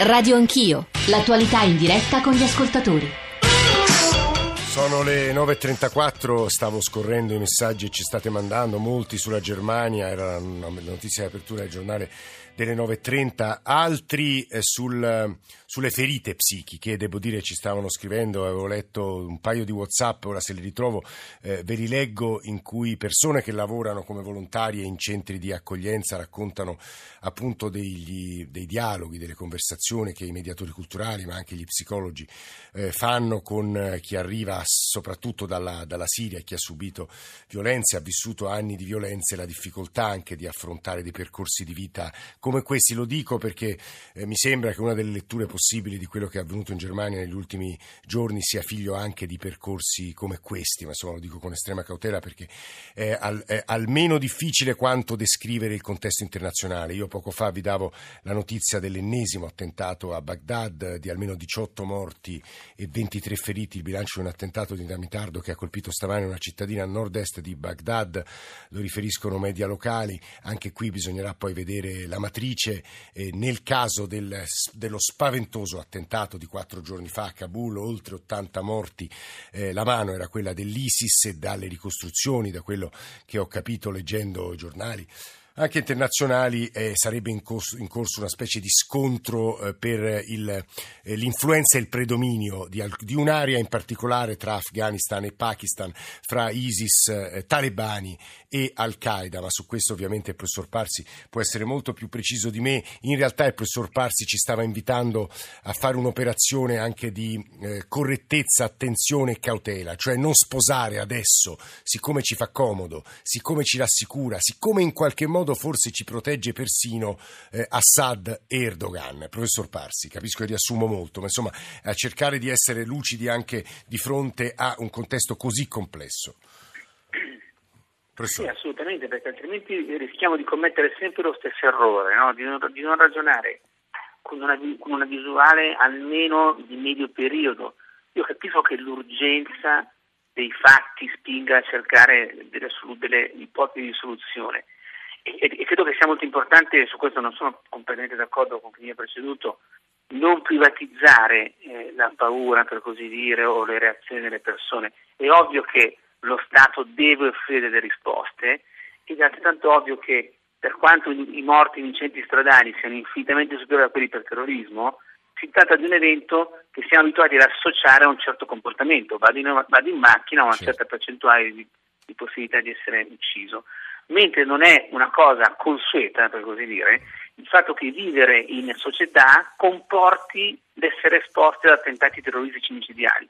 Radio Anch'io, l'attualità in diretta con gli ascoltatori. Sono le 9.34, stavo scorrendo i messaggi che ci state mandando, molti sulla Germania, era una notizia di apertura del giornale delle 9.30, altri eh, sul, sulle ferite psichiche, devo dire ci stavano scrivendo, avevo letto un paio di Whatsapp, ora se li ritrovo eh, ve li leggo, in cui persone che lavorano come volontarie in centri di accoglienza raccontano appunto degli, dei dialoghi, delle conversazioni che i mediatori culturali, ma anche gli psicologi eh, fanno con eh, chi arriva soprattutto dalla, dalla Siria, chi ha subito violenze, ha vissuto anni di violenze, la difficoltà anche di affrontare dei percorsi di vita come questi. Lo dico perché eh, mi sembra che una delle letture possibili di quello che è avvenuto in Germania negli ultimi giorni sia figlio anche di percorsi come questi, ma insomma lo dico con estrema cautela perché è, al, è almeno difficile quanto descrivere il contesto internazionale. Io poco fa vi davo la notizia dell'ennesimo attentato a Baghdad di almeno 18 morti e 23 feriti, il bilancio di un attentato di dinamitardo che ha colpito stamane una cittadina a nord-est di Baghdad, lo riferiscono media locali, anche qui bisognerà poi vedere la matrice matrice eh, nel caso del, dello spaventoso attentato di quattro giorni fa a Kabul, oltre 80 morti, eh, la mano era quella dell'ISIS e dalle ricostruzioni, da quello che ho capito leggendo i giornali, anche internazionali eh, sarebbe in corso, in corso, una specie di scontro eh, per il, eh, l'influenza e il predominio di, di, un'area in particolare tra Afghanistan e Pakistan, fra ISIS, eh, talebani e Al-Qaeda, ma su questo ovviamente il professor Parsi può essere molto più preciso di me. In realtà il professor Parsi ci stava invitando a fare un'operazione anche di eh, correttezza, attenzione e cautela, cioè non sposare adesso, siccome ci fa comodo, siccome ci rassicura, siccome in qualche modo modo forse ci protegge persino eh, Assad e Erdogan. Professor Parsi, capisco che riassumo molto, ma insomma a cercare di essere lucidi anche di fronte a un contesto così complesso. Professor. Sì, assolutamente, perché altrimenti rischiamo di commettere sempre lo stesso errore, no? di, non, di, non, ragionare con una, con una visuale almeno di medio periodo. Io capisco che l'urgenza dei fatti spinga a cercare delle, delle ipotesi di soluzione, e, e, credo che sia molto importante, su questo non sono completamente d'accordo con chi mi ha preceduto, non privatizzare eh, la paura, per così dire, o le reazioni delle persone. È ovvio che lo Stato deve offrire delle risposte ed è altrettanto ovvio che per quanto i, morti in centri stradali siano infinitamente superiori a quelli per terrorismo, si tratta di un evento che siamo abituati ad associare a un certo comportamento. Vado in, vado in macchina, ho una certa percentuale di, di possibilità di essere ucciso mentre non è una cosa consueta, per così dire, il fatto che vivere in società comporti l'essere esposti ad attentati terroristici micidiali.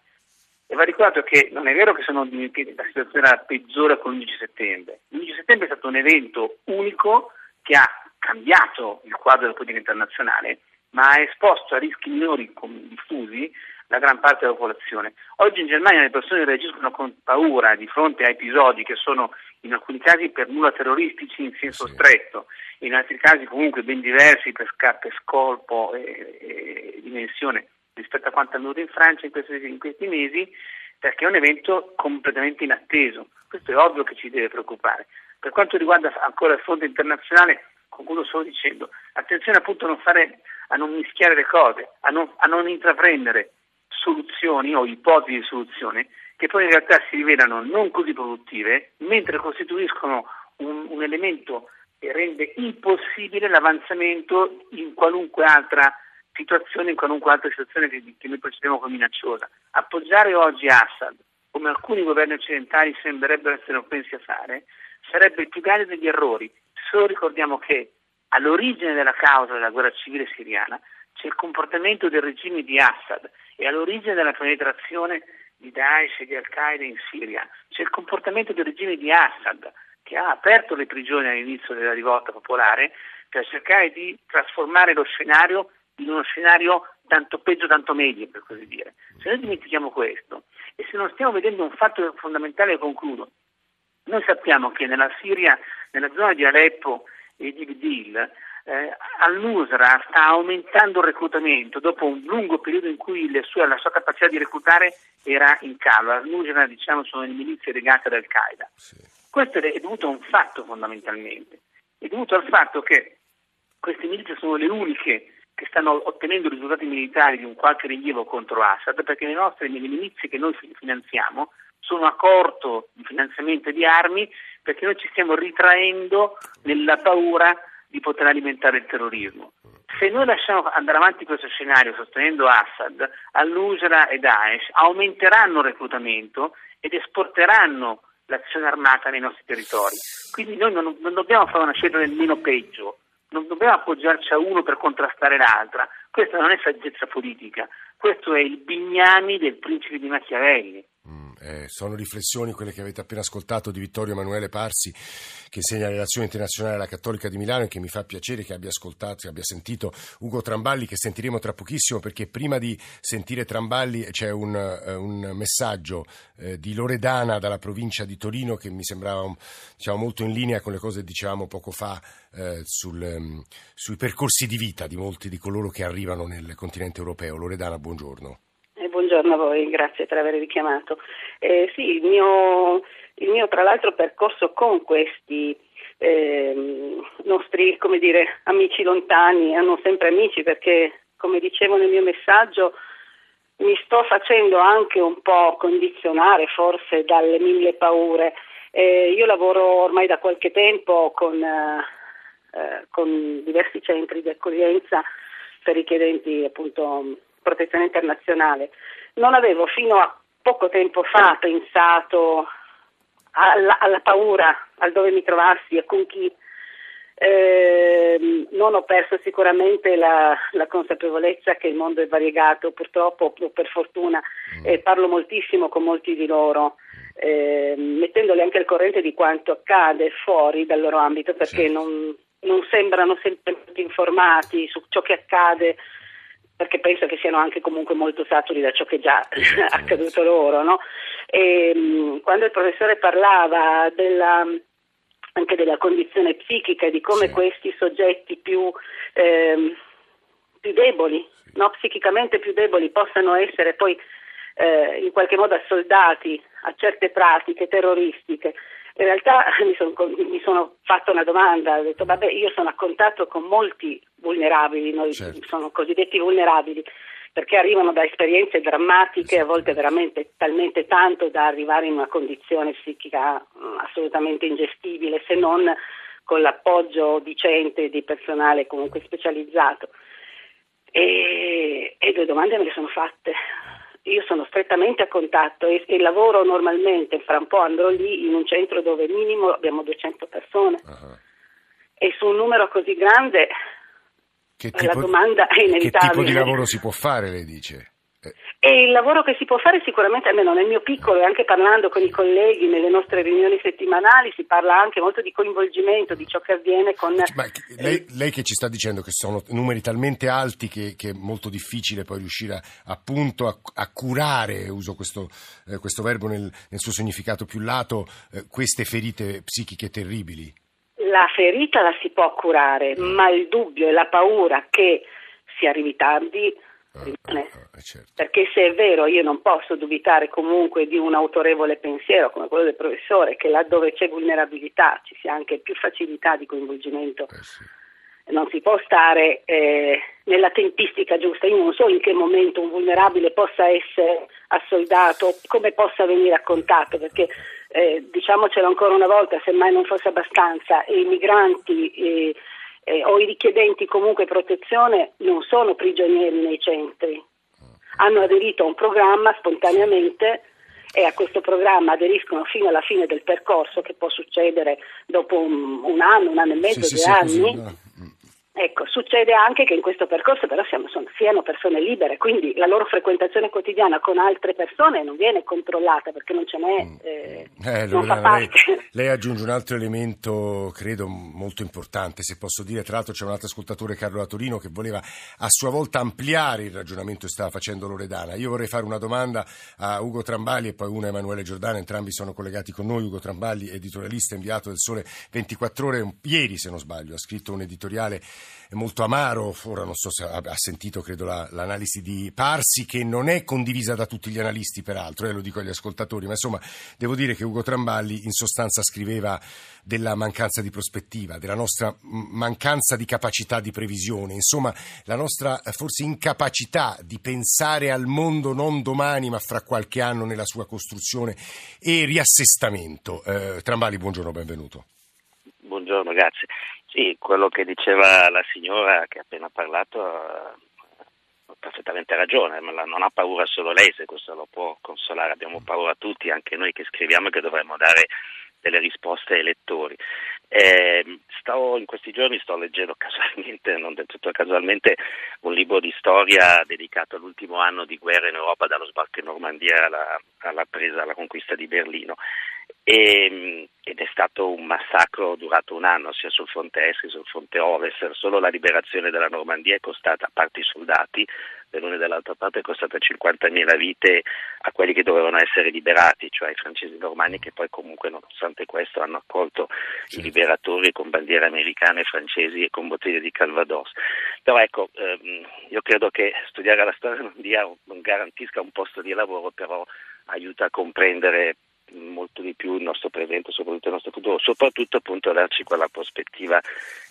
E va ricordato che non è vero che, sono, che la situazione era peggiore con l'11 settembre. L'11 settembre è stato un evento unico che ha cambiato il quadro della politica internazionale, ma ha esposto a rischi minori diffusi la gran parte della popolazione. Oggi in Germania le persone reagiscono con paura di fronte a episodi che sono in alcuni casi per nulla terroristici in senso sì. stretto, in altri casi comunque ben diversi per scarpe, scolpo e, e dimensione rispetto a quanto è avvenuto in Francia in questi, in questi mesi, perché è un evento completamente inatteso. Questo è ovvio che ci deve preoccupare. Per quanto riguarda ancora il fondo internazionale, concludo solo dicendo attenzione appunto a non, fare, a non mischiare le cose, a non, a non intraprendere soluzioni o ipotesi di soluzione che poi in realtà si rivelano non così produttive, mentre costituiscono un, un elemento che rende impossibile l'avanzamento in qualunque altra situazione, in qualunque altra situazione che, che noi percepiamo come minacciosa. Appoggiare oggi Assad, come alcuni governi occidentali sembrerebbero essere propensi a fare, sarebbe il più grande degli errori. Solo ricordiamo che all'origine della causa della guerra civile siriana c'è il comportamento del regime di Assad e all'origine della penetrazione di Daesh e di Al-Qaeda in Siria. C'è il comportamento del regime di Assad che ha aperto le prigioni all'inizio della rivolta popolare per cercare di trasformare lo scenario in uno scenario tanto peggio tanto meglio, per così dire. Se noi dimentichiamo questo e se non stiamo vedendo un fatto fondamentale concludo, noi sappiamo che nella Siria, nella zona di Aleppo e di Idil, eh, al-Nusra sta aumentando il reclutamento dopo un lungo periodo in cui sue, la sua capacità di reclutare era in calo. Al-Nusra diciamo, sono le milizie legate ad Al-Qaeda. Sì. Questo è dovuto a un fatto fondamentalmente, è dovuto al fatto che queste milizie sono le uniche che stanno ottenendo risultati militari di un qualche rilievo contro Assad, perché le nostre le milizie che noi finanziamo sono a corto di finanziamento di armi perché noi ci stiamo ritraendo nella paura di poter alimentare il terrorismo. Se noi lasciamo andare avanti questo scenario sostenendo Assad, Al-Nusra e Daesh aumenteranno il reclutamento ed esporteranno l'azione armata nei nostri territori. Quindi noi non, non dobbiamo fare una scelta nemmeno peggio, non dobbiamo appoggiarci a uno per contrastare l'altra, questa non è saggezza politica, questo è il bignami del principe di Machiavelli. Eh, sono riflessioni quelle che avete appena ascoltato di Vittorio Emanuele Parsi che insegna relazioni internazionali alla Cattolica di Milano e che mi fa piacere che abbia ascoltato, che abbia sentito Ugo Tramballi che sentiremo tra pochissimo perché prima di sentire Tramballi c'è un, eh, un messaggio eh, di Loredana dalla provincia di Torino che mi sembrava diciamo, molto in linea con le cose che dicevamo poco fa eh, sul, um, sui percorsi di vita di molti di coloro che arrivano nel continente europeo. Loredana, buongiorno. Buongiorno a voi, grazie per aver richiamato. Eh, sì, il mio, il mio, tra l'altro percorso con questi eh, nostri come dire, amici lontani, hanno sempre amici perché come dicevo nel mio messaggio mi sto facendo anche un po' condizionare forse dalle mille paure. Eh, io lavoro ormai da qualche tempo con, eh, con diversi centri di accoglienza per richiedenti appunto protezione internazionale. Non avevo fino a poco tempo fa pensato alla, alla paura, al dove mi trovassi e con chi. Eh, non ho perso sicuramente la, la, consapevolezza che il mondo è variegato, purtroppo o per fortuna, mm. e parlo moltissimo con molti di loro, eh, mettendoli anche al corrente di quanto accade fuori dal loro ambito, perché sì. non, non sembrano sempre informati su ciò che accade perché penso che siano anche comunque molto saturi da ciò che è già è accaduto loro. No? E, ehm, quando il professore parlava della, anche della condizione psichica di come sì. questi soggetti più, eh, più deboli, sì. no? psichicamente più deboli, possano essere poi eh, in qualche modo assoldati a certe pratiche terroristiche, in realtà mi, son, mi sono fatta una domanda, ho detto vabbè io sono a contatto con molti vulnerabili, noi certo. sono cosiddetti vulnerabili, perché arrivano da esperienze drammatiche, a volte veramente talmente tanto da arrivare in una condizione psichica mm, assolutamente ingestibile, se non con l'appoggio decente di personale comunque specializzato. E, e due domande me le sono fatte io sono strettamente a contatto e, e, lavoro normalmente, fra un po' andrò lì in un centro dove minimo abbiamo 200 persone uh-huh. e su un numero così grande tipo, la domanda è inevitabile. Che tipo di lavoro si può fare, lei dice? E il lavoro che si può fare sicuramente, almeno nel mio piccolo e anche parlando con i colleghi nelle nostre riunioni settimanali, si parla anche molto di coinvolgimento, di ciò che avviene con... Ma lei, lei che ci sta dicendo che sono numeri talmente alti che, che è molto difficile poi riuscire a, appunto a, a, curare, uso questo, eh, questo verbo nel, nel, suo significato più lato, eh, queste ferite psichiche terribili? La ferita la si può curare, mm. ma il dubbio e la paura che si arrivi tardi rimane. Ah, ah, certo. Perché se è vero, io non posso dubitare comunque di un autorevole pensiero come quello del professore, che laddove c'è vulnerabilità ci sia anche più facilità di coinvolgimento. Eh sì. Non si può stare eh, nella tempistica giusta. Io non so in che momento un vulnerabile possa essere assoldato, come possa venire a contatto, perché eh, diciamocelo ancora una volta, se mai non fosse abbastanza, i migranti eh, eh, o i richiedenti comunque protezione non sono prigionieri nei centri, hanno aderito a un programma spontaneamente e a questo programma aderiscono fino alla fine del percorso che può succedere dopo un, un anno, un anno e mezzo, sì, due sì, anni. Ecco, succede anche che in questo percorso però siamo, sono, siano persone libere, quindi la loro frequentazione quotidiana con altre persone non viene controllata perché non ce n'è. Mm. Eh, eh, fa lei, lei, aggiunge un altro elemento, credo, molto importante, se posso dire. Tra l'altro c'è un altro ascoltatore, Carlo Atorino, che voleva a sua volta ampliare il ragionamento che stava facendo Loredana. Io vorrei fare una domanda a Ugo Trambali e poi una a Emanuele Giordano, entrambi sono collegati con noi. Ugo Trambali, editorialista inviato del Sole 24 Ore, ieri se non sbaglio, ha scritto un editoriale molto molto amaro, ora non so se ha, sentito credo la, l'analisi di Parsi che non è condivisa da tutti gli analisti peraltro, eh, lo dico agli ascoltatori, ma insomma devo dire che Ugo Tramballi in sostanza scriveva della mancanza di prospettiva, della nostra mancanza di capacità di previsione, insomma la nostra eh, forse incapacità di pensare al mondo non domani ma fra qualche anno nella sua costruzione e riassestamento. Eh, Tramballi, buongiorno, benvenuto. Buongiorno, grazie. Sì, quello che diceva la signora che ha appena parlato ha perfettamente ragione, ma non ha paura solo lei, se questo lo può consolare, abbiamo paura tutti, anche noi che scriviamo che dovremmo dare delle risposte ai lettori. Eh, stavo, in questi giorni sto leggendo casualmente, non del tutto casualmente, un libro di storia dedicato all'ultimo anno di guerra in Europa, dallo sbarco in Normandia alla, alla presa, alla conquista di Berlino. E, ed è stato un massacro durato un anno sia sul fronte est che sul fronte ovest. Solo la liberazione della Normandia è costata, a parte i soldati, dell'una e dell'altra parte, è costata 50.000 vite a quelli che dovevano essere liberati, cioè i francesi normanni che poi comunque nonostante questo hanno accolto sì. i liberatori con bandiere americane, francesi e con bottiglie di Calvados. Però ecco, ehm, io credo che studiare la storia non, dia, non garantisca un posto di lavoro, però aiuta a comprendere molto di più il nostro presente, soprattutto il nostro futuro, soprattutto appunto darci quella prospettiva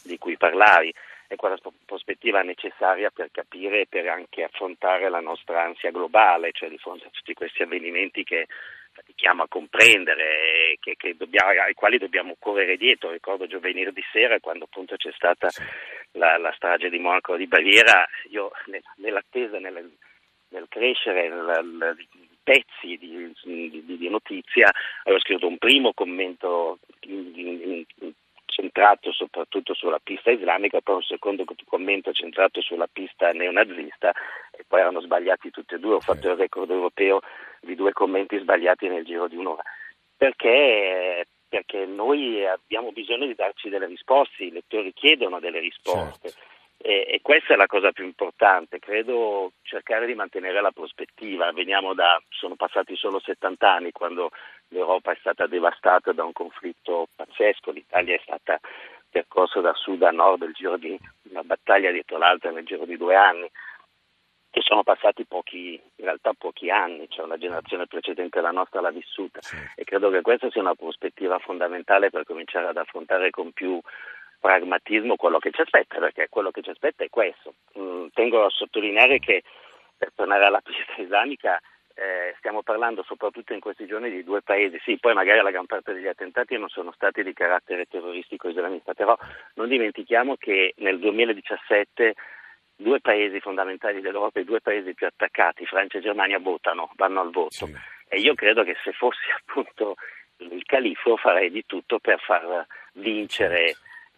di cui parlavi e quella prospettiva necessaria per capire e per anche affrontare la nostra ansia globale, cioè di fronte a tutti questi avvenimenti che fatichiamo a comprendere, che, che dobbiamo, ai quali dobbiamo correre dietro. Ricordo giovedì di sera quando appunto c'è stata la, la strage di Monaco di Baviera, io nell'attesa, nel, nel crescere, nel, pezzi di, di, di, notizia, avevo scritto un primo commento in, in, in, centrato soprattutto sulla pista islamica, poi un secondo commento centrato sulla pista neonazista e poi erano sbagliati tutti e due, ho fatto il record europeo di due commenti sbagliati nel giro di un'ora. Perché? Perché noi abbiamo bisogno di darci delle risposte, i lettori chiedono delle risposte. Certo e, e, questa è la cosa più importante, credo cercare di mantenere la prospettiva. Da, sono passati solo 70 anni quando l'Europa è stata devastata da un conflitto pazzesco, l'Italia è stata percorsa da sud a nord nel giro di una battaglia dietro l'altra nel giro di due anni che sono passati pochi, in realtà pochi anni, cioè una generazione precedente alla nostra l'ha vissuta sì. e credo che questa sia una prospettiva fondamentale per cominciare ad affrontare con più pragmatismo quello che ci aspetta, perché quello che ci aspetta è questo. Mm, tengo a sottolineare che per tornare alla pista islamica eh, stiamo parlando soprattutto in questi giorni di due paesi, sì, poi magari la gran parte degli attentati non sono stati di carattere terroristico islamista, però non dimentichiamo che nel 2017 due paesi fondamentali dell'Europa, i due paesi più attaccati, Francia e Germania, votano, vanno al voto. Sì. E io credo che se fossi appunto il califfo farei di tutto per far vincere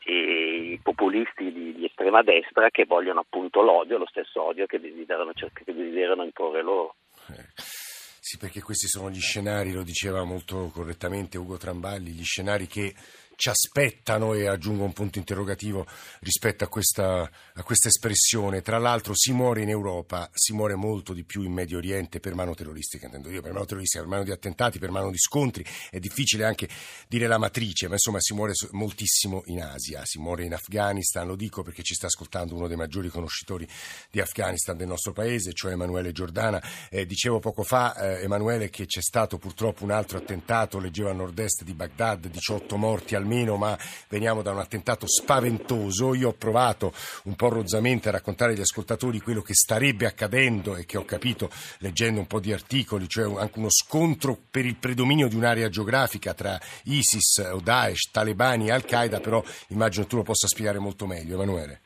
i populisti di, di, estrema destra che vogliono appunto l'odio, lo stesso odio che desiderano, che desiderano imporre loro. Eh, sì, perché questi sono gli scenari, lo diceva molto correttamente Ugo Tramballi, gli scenari che ci aspettano e aggiungo un punto interrogativo rispetto a questa, a questa, espressione. Tra l'altro si muore in Europa, si muore molto di più in Medio Oriente per mano terroristica, intendo io, per mano terroristica, per mano di attentati, per mano di scontri. È difficile anche dire la matrice, ma insomma si muore moltissimo in Asia, si muore in Afghanistan, lo dico perché ci sta ascoltando uno dei maggiori conoscitori di Afghanistan del nostro paese, cioè Emanuele Giordana. Eh, dicevo poco fa, eh, Emanuele, che c'è stato purtroppo un altro attentato, leggevo a nord-est di Baghdad, 18 morti al meno, ma veniamo da un attentato spaventoso. Io ho provato un po' rozzamente a raccontare agli ascoltatori quello che starebbe accadendo e che ho capito leggendo un po' di articoli, cioè anche uno scontro per il predominio di un'area geografica tra ISIS o Daesh, talebani e Al-Qaeda, però immagino tu lo possa spiegare molto meglio, Emanuele.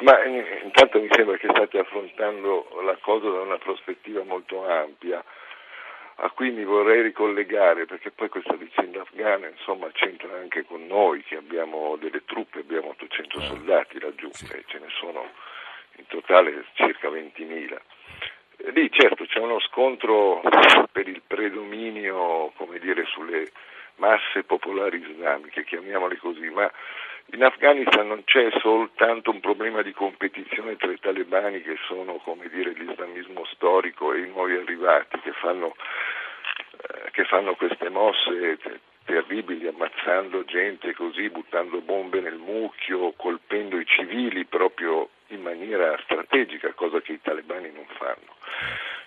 Ma eh, intanto mi sembra che state affrontando la cosa da una prospettiva molto ampia a cui mi vorrei ricollegare perché poi questa vicenda afghana insomma c'entra anche con noi che abbiamo delle truppe, abbiamo 800 eh. soldati laggiù sì. e ce ne sono in totale circa 20.000. Lì certo c'è uno scontro per il predominio come dire, sulle masse popolari islamiche, chiamiamole così, ma in Afghanistan non c'è soltanto un problema di competizione tra i talebani che sono dire, l'islamismo storico e i nuovi arrivati che fanno, eh, che fanno queste mosse terribili, ammazzando gente così, buttando bombe nel mucchio, colpendo i civili proprio in maniera strategica, cosa che i talebani non fanno.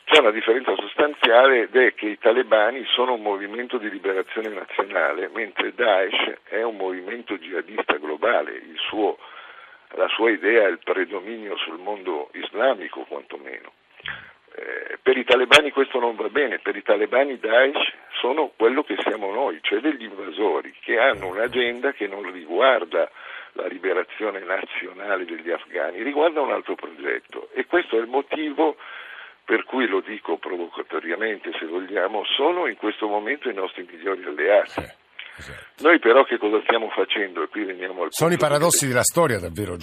C'è una differenza sostanziale ed è che i talebani sono un movimento di liberazione nazionale, mentre Daesh è un movimento jihadista globale, suo, la sua idea è il predominio sul mondo islamico quantomeno. Eh, per i talebani questo non va bene, per i talebani Daesh sono quello che siamo noi, cioè degli invasori che hanno un'agenda che non riguarda la liberazione nazionale degli afghani, riguarda un altro progetto e questo è il motivo per cui lo dico provocatoriamente se vogliamo, sono in questo momento i nostri migliori alleati. Eh, esatto. Noi però che cosa stiamo facendo? E qui veniamo al sono i paradossi della storia davvero,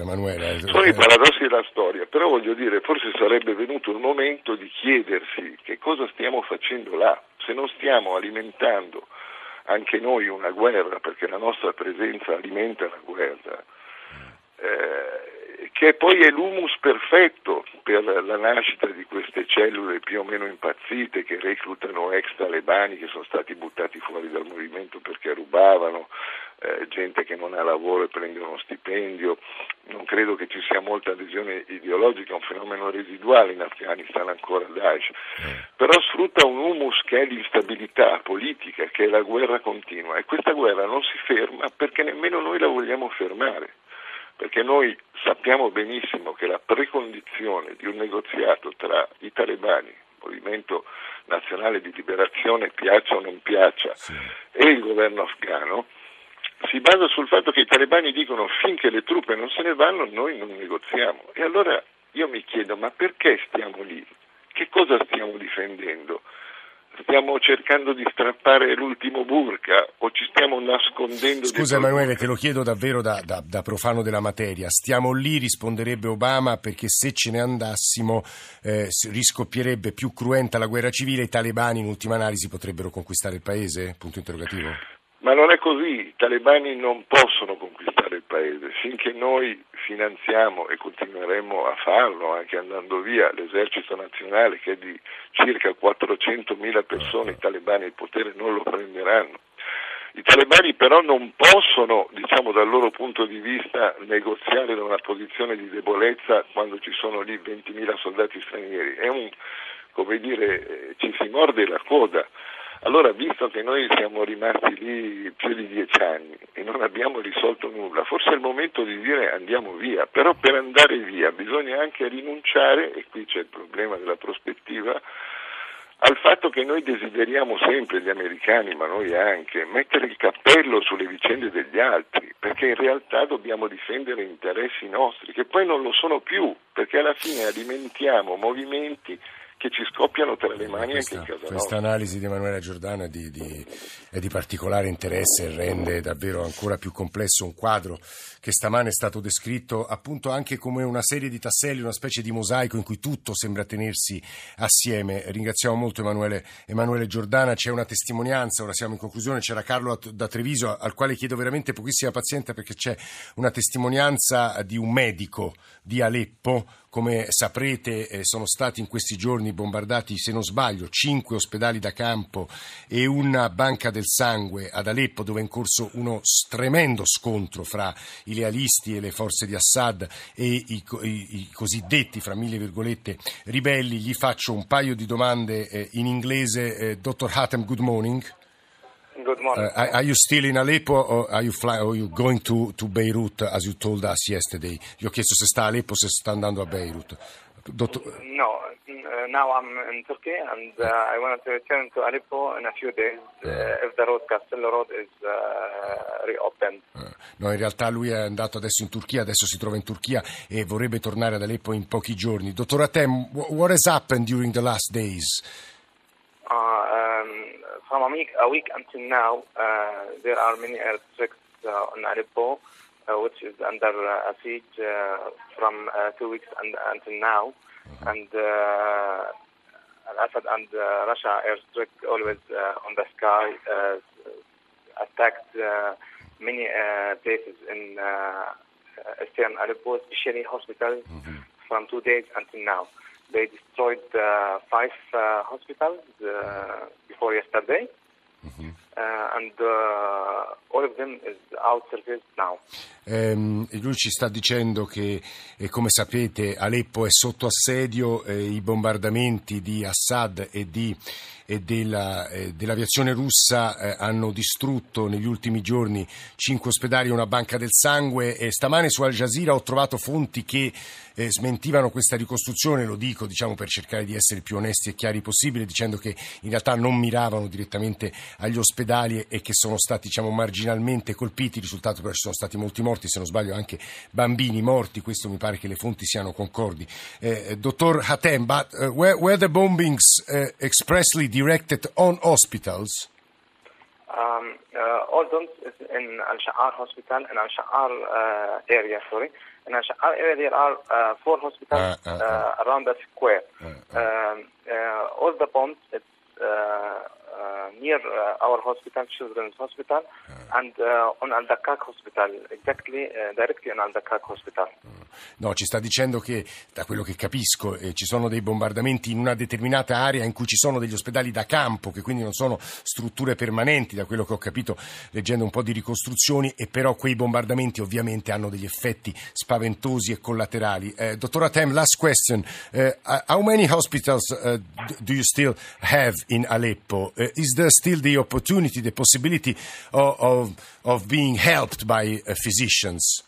Emanuele. Sono i paradossi della storia, però voglio dire, forse sarebbe venuto il momento di chiedersi che cosa stiamo facendo là, se non stiamo alimentando anche noi una guerra, perché la nostra presenza alimenta la guerra. Eh, che poi è l'humus perfetto per la nascita di queste cellule più o meno impazzite che reclutano ex talebani che sono stati buttati fuori dal movimento perché rubavano, eh, gente che non ha lavoro e prende uno stipendio. Non credo che ci sia molta adesione ideologica, è un fenomeno residuale in Afghanistan ancora Daesh, però sfrutta un humus che è l'instabilità politica, che è la guerra continua e questa guerra non si ferma perché nemmeno noi la vogliamo fermare perché noi sappiamo benissimo che la precondizione di un negoziato tra i talebani, Movimento Nazionale di Liberazione, piaccia o non piaccia, sì. e il governo afghano, si basa sul fatto che i talebani dicono finché le truppe non se ne vanno noi non negoziamo. E allora io mi chiedo ma perché stiamo lì? Che cosa stiamo difendendo? stiamo cercando di strappare l'ultimo burka o ci stiamo nascondendo Scusa Emanuele, te lo chiedo davvero da, da, da, profano della materia. Stiamo lì, risponderebbe Obama, perché se ce ne andassimo eh, riscoppierebbe più cruenta la guerra civile, i talebani in ultima analisi potrebbero conquistare il paese? Punto interrogativo. Ma non è così, i talebani non possono conquistare il paese, finché noi finanziamo e continueremo a farlo anche andando via l'esercito nazionale che è di circa 400.000 persone, i talebani il potere non lo prenderanno. I talebani però non possono, diciamo dal loro punto di vista, negoziare da una posizione di debolezza quando ci sono lì 20.000 soldati stranieri. È un, come dire, eh, ci si morde la coda. Allora, visto che noi siamo rimasti lì più di dieci anni e non abbiamo risolto nulla, forse è il momento di dire andiamo via, però per andare via bisogna anche rinunciare, e qui c'è il problema della prospettiva, al fatto che noi desideriamo sempre, gli americani, ma noi anche, mettere il cappello sulle vicende degli altri, perché in realtà dobbiamo difendere interessi nostri, che poi non lo sono più, perché alla fine alimentiamo movimenti che ci scoppiano tra le mani questa, anche in casa Questa nostra. analisi di Emanuele Giordano è di, di, è di, particolare interesse e rende davvero ancora più complesso un quadro che stamane è stato descritto appunto anche come una serie di tasselli, una specie di mosaico in cui tutto sembra tenersi assieme. Ringraziamo molto Emanuele, Emanuele Giordana, c'è una testimonianza, ora siamo in conclusione, c'era Carlo da Treviso al quale chiedo veramente pochissima pazienza perché c'è una testimonianza di un medico di Aleppo come saprete eh, sono stati in questi giorni bombardati, se non sbaglio, cinque ospedali da campo e una banca del sangue ad Aleppo dove è in corso uno tremendo scontro fra i lealisti e le forze di Assad e i, i, i cosiddetti, fra mille virgolette, ribelli. Gli faccio un paio di domande eh, in inglese. Eh, Dottor Hatem, good morning. Good morning. Uh, are you still in Aleppo or are you, fly, or are you going to, to Beirut as you told us yesterday? Gli ho chiesto se sta a Aleppo o se sta andando a Beirut. Dottor... No, uh, now I'm in Turkey and uh, I want to return to Aleppo in a few days uh, if the road, Castello Road is uh, reopened. Uh, no, in realtà lui è andato adesso in Turchia, adesso si trova in Turchia e vorrebbe tornare ad Aleppo in pochi giorni. Dottor Atem, what has happened during the last days? From a week, a week until now, uh, there are many airstrikes uh, on Aleppo, uh, which is under uh, a siege uh, from uh, two weeks and, until now. And Al-Assad and Russia airstrike always on the sky attacked many places in eastern Aleppo, especially hospitals, mm-hmm. from two days until now. They destroyed uh, five uh, hospitals uh, before yesterday. Mm-hmm. uh, and uh, all of them is out now. Ehm, lui ci sta dicendo che, eh, come sapete, Aleppo è sotto assedio, eh, i bombardamenti di Assad e, di, e della, eh, dell'aviazione russa eh, hanno distrutto negli ultimi giorni cinque ospedali e una banca del sangue e stamane su Al Jazeera ho trovato fonti che eh, smentivano questa ricostruzione, lo dico diciamo, per cercare di essere più onesti e chiari possibile, dicendo che in realtà non miravano direttamente agli ospedali e che sono stati diciamo, marginalmente colpiti, il risultato però ci sono stati molti morti, se non sbaglio anche bambini morti, questo mi pare che le fonti siano concordi. Eh, dottor Hatem, but uh, were, were the bombings uh, expressly directed on hospitals? Um, uh, all is in Al Sha'ar Hospital and Al Sha'ar uh, area, sorry. In Al Sha'ar area, there are uh, four hospitals Uh, around the square. Um, all the bombs, it's near uh, our hospital, Children's Hospital, and uh, on Al Dakak Hospital, exactly uh, directly on Al Dakak Hospital. No, ci sta dicendo che, da quello che capisco, eh, ci sono dei bombardamenti in una determinata area in cui ci sono degli ospedali da campo, che quindi non sono strutture permanenti, da quello che ho capito leggendo un po' di ricostruzioni, e però quei bombardamenti ovviamente hanno degli effetti spaventosi e collaterali. Eh, dottor Atem, last question. Eh, how many hospitals uh, do you still have in Aleppo? Uh, is there still the opportunity, the possibility of, of, of being helped by uh, physicians?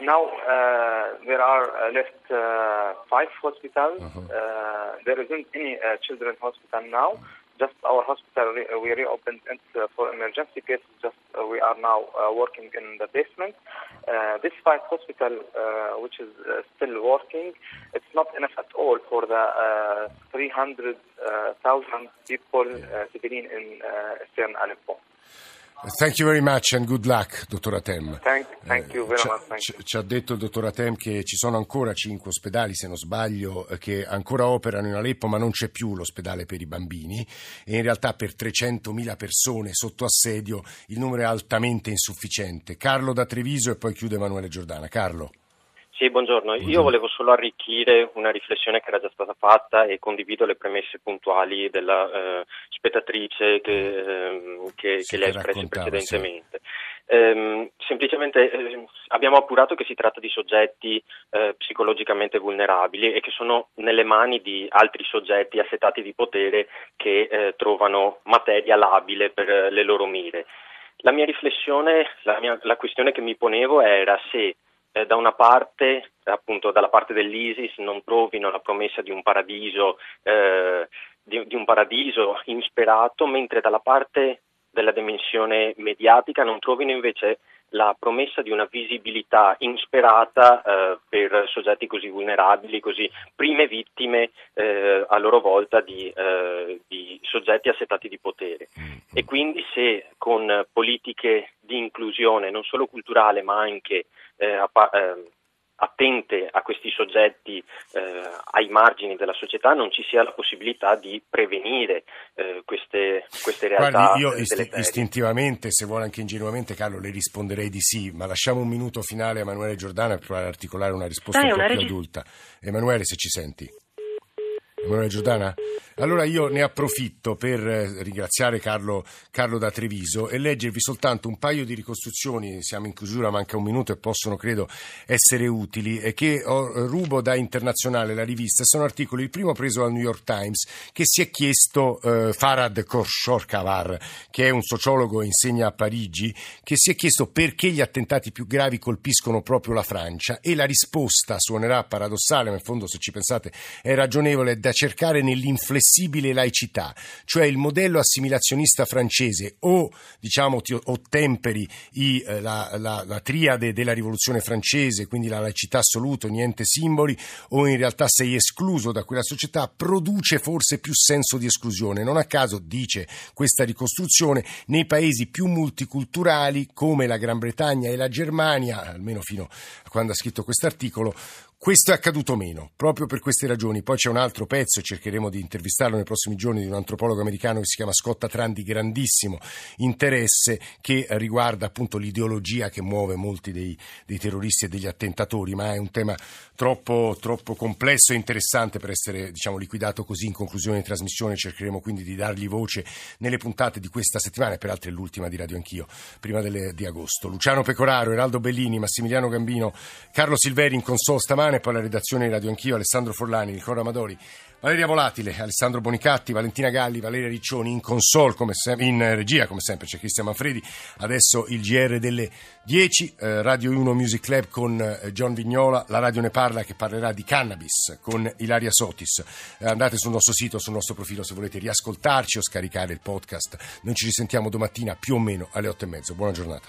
Now uh, there are uh, left uh, five hospitals. Uh, there isn't any uh, children's hospital now. Just our hospital re- we reopened it for emergency cases. Just are now uh, working in the basement. Uh, this five hospital, uh, which is still working, it's not enough at all for the uh, 300,000 people civilian in Eastern Aleppo. Thank you very much and good luck, dottor Atem. Thank, thank you very Ci, much. Ci ha detto il dottor Atem che ci sono ancora cinque ospedali, se non sbaglio, eh, che ancora operano in Aleppo, ma non c'è più l'ospedale per i bambini e in realtà per 300.000 persone sotto assedio il numero è altamente insufficiente. Carlo da Treviso e poi chiude Emanuele Giordana. Carlo. Sì, buongiorno. Io volevo solo arricchire una riflessione che era già stata fatta e condivido le premesse puntuali della eh, spettatrice che, ehm, che, Sì, che le ha espresse precedentemente. Ehm, semplicemente eh, abbiamo appurato che si tratta di soggetti eh, psicologicamente vulnerabili e che sono nelle mani di altri soggetti assetati di potere che eh, trovano materia labile per eh, le loro mire. La mia riflessione, la, mia- la questione che mi ponevo era se eh, da una parte, appunto dalla parte dell'ISIS, non trovino la promessa di un paradiso, eh, di, di un paradiso insperato, mentre dalla parte della dimensione mediatica non trovino invece la promessa di una visibilità insperata eh, per soggetti così vulnerabili, così prime vittime eh, a loro volta di, eh, di soggetti assetati di potere. E quindi se con politiche di inclusione non solo culturale ma anche eh, appa- eh, attente a questi soggetti eh, ai margini della società non ci sia la possibilità di prevenire eh, queste, queste realtà Guardi, io isti- deleterie. istintivamente, se vuole anche ingenuamente, Carlo, le risponderei di sì, ma lasciamo un minuto finale a Emanuele Giordana per provare ad articolare una risposta Dai, un po' più regi- adulta. Emanuele, se ci senti. Emanuele Giordana? Allora io ne approfitto per eh, ringraziare Carlo, Carlo da Treviso e leggervi soltanto un paio di ricostruzioni, siamo in chiusura, manca un minuto e possono credo essere utili, e che ho, rubo da Internazionale, la rivista, sono articoli, il primo preso dal New York Times, che si è chiesto eh, Farad Khorshorkavar, che è un sociologo e insegna a Parigi, che si è chiesto perché gli attentati più gravi colpiscono proprio la Francia e la risposta suonerà paradossale, ma in fondo se ci pensate è ragionevole, è da cercare nell'inflessibile laicità, cioè il modello assimilazionista francese o diciamo ti ottemperi i, eh, la, la, la triade della rivoluzione francese, quindi la laicità assoluta, niente simboli, o in realtà sei escluso da quella società, produce forse più senso di esclusione. Non a caso, dice questa ricostruzione, nei paesi più multiculturali come la Gran Bretagna e la Germania, almeno fino a quando ha scritto questo articolo, Questo è accaduto meno, proprio per queste ragioni. Poi c'è un altro pezzo, cercheremo di intervistarlo nei prossimi giorni, di un antropologo americano che si chiama Scott Atran, di grandissimo interesse, che riguarda appunto l'ideologia che muove molti dei, dei terroristi e degli attentatori, ma è un tema troppo, troppo complesso e interessante per essere diciamo, liquidato così in conclusione di trasmissione. Cercheremo quindi di dargli voce nelle puntate di questa settimana, e peraltro è l'ultima di Radio Anch'io, prima delle, di agosto. Luciano Pecoraro, Eraldo Bellini, Massimiliano Gambino, Carlo Silveri in console stamane e poi la redazione di Radio Anch'io, Alessandro Forlani, Nicola Amadori, Valeria Volatile, Alessandro Bonicatti, Valentina Galli, Valeria Riccioni in console, se- in regia come sempre c'è Cristian Manfredi, adesso il GR delle 10, eh, Radio 1 Music Club con eh, John Vignola, la radio ne parla che parlerà di cannabis con Ilaria Sotis, eh, andate sul nostro sito, sul nostro profilo se volete riascoltarci o scaricare il podcast, noi ci risentiamo domattina più o meno alle 8 e mezzo, buona giornata.